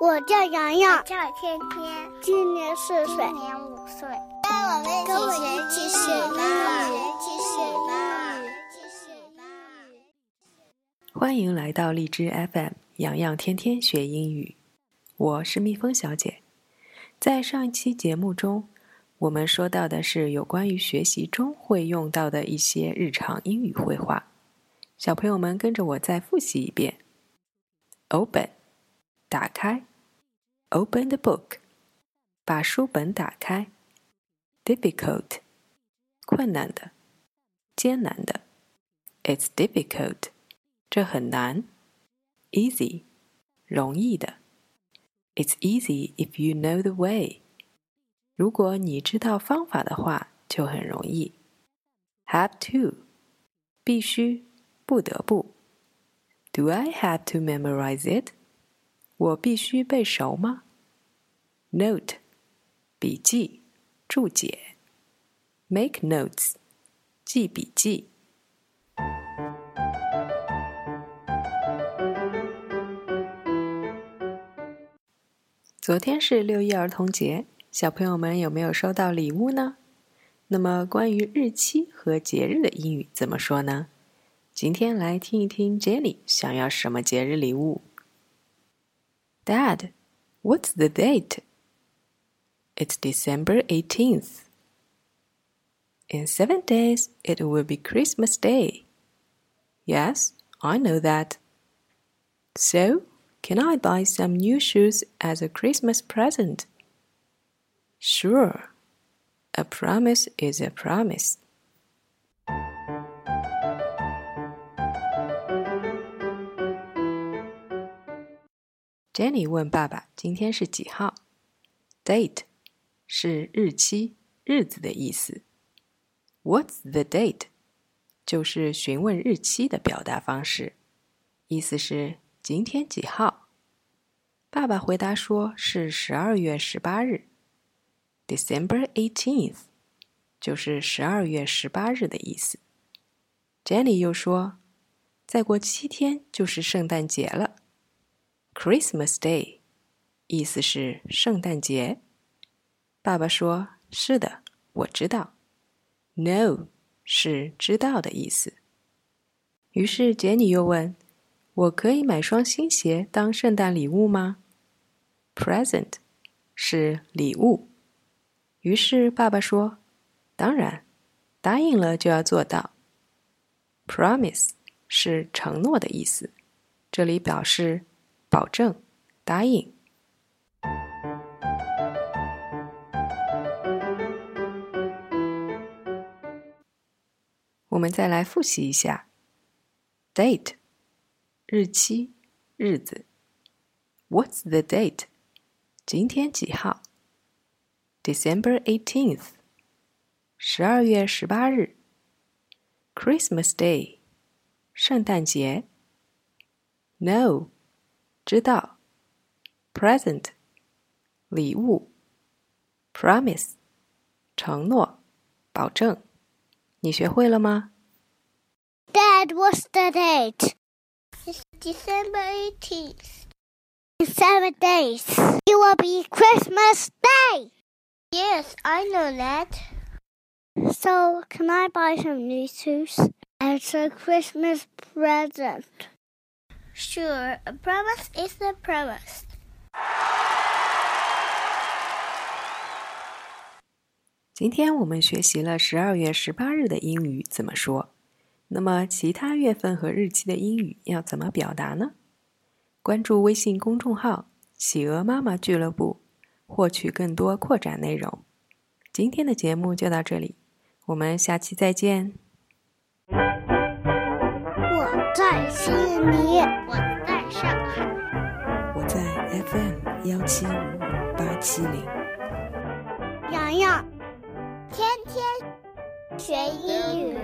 我叫洋洋，叫天天，今年四岁，今年五岁。跟我们一起学英语，一起学英语，一起学英语。欢迎来到荔枝 FM，洋洋天天学英语。我是蜜蜂小姐。在上一期节目中，我们说到的是有关于学习中会用到的一些日常英语绘画。小朋友们跟着我再复习一遍：Open，打开。Open the book，把书本打开。Difficult，困难的，艰难的。It's difficult，这很难。Easy，容易的。It's easy if you know the way，如果你知道方法的话，就很容易。Have to，必须，不得不。Do I have to memorize it？ 我必须背熟吗？Note，笔记、注解。Make notes，记笔记。昨天是六一儿童节，小朋友们有没有收到礼物呢？那么关于日期和节日的英语怎么说呢？今天来听一听 Jenny 想要什么节日礼物。Dad, what's the date? It's December 18th. In seven days, it will be Christmas Day. Yes, I know that. So, can I buy some new shoes as a Christmas present? Sure. A promise is a promise. Jenny 问爸爸：“今天是几号？”Date 是日期、日子的意思。What's the date？就是询问日期的表达方式，意思是今天几号。爸爸回答说是十二月十八日，December eighteenth，就是十二月十八日的意思。Jenny 又说，再过七天就是圣诞节了。Christmas Day，意思是圣诞节。爸爸说：“是的，我知道。”No，是知道的意思。于是杰尼又问：“我可以买双新鞋当圣诞礼物吗？”Present，是礼物。于是爸爸说：“当然，答应了就要做到。”Promise，是承诺的意思，这里表示。保证，答应。我们再来复习一下：date，日期、日子；What's the date？今天几号？December eighteenth，十二月十八日。Christmas Day，圣诞节。No。知道，present，礼物，promise，承诺，保证。你学会了吗？Dad, what's the date? It's December 18th. In seven days, it will be Christmas Day. Yes, I know that. So, can I buy some new shoes as a Christmas present? Sure, a promise is a promise. 今天我们学习了十二月十八日的英语怎么说。那么其他月份和日期的英语要怎么表达呢？关注微信公众号“企鹅妈妈俱乐部”，获取更多扩展内容。今天的节目就到这里，我们下期再见。在悉尼，我在上海，我在 FM 幺七五八七零。洋洋，天天学英语。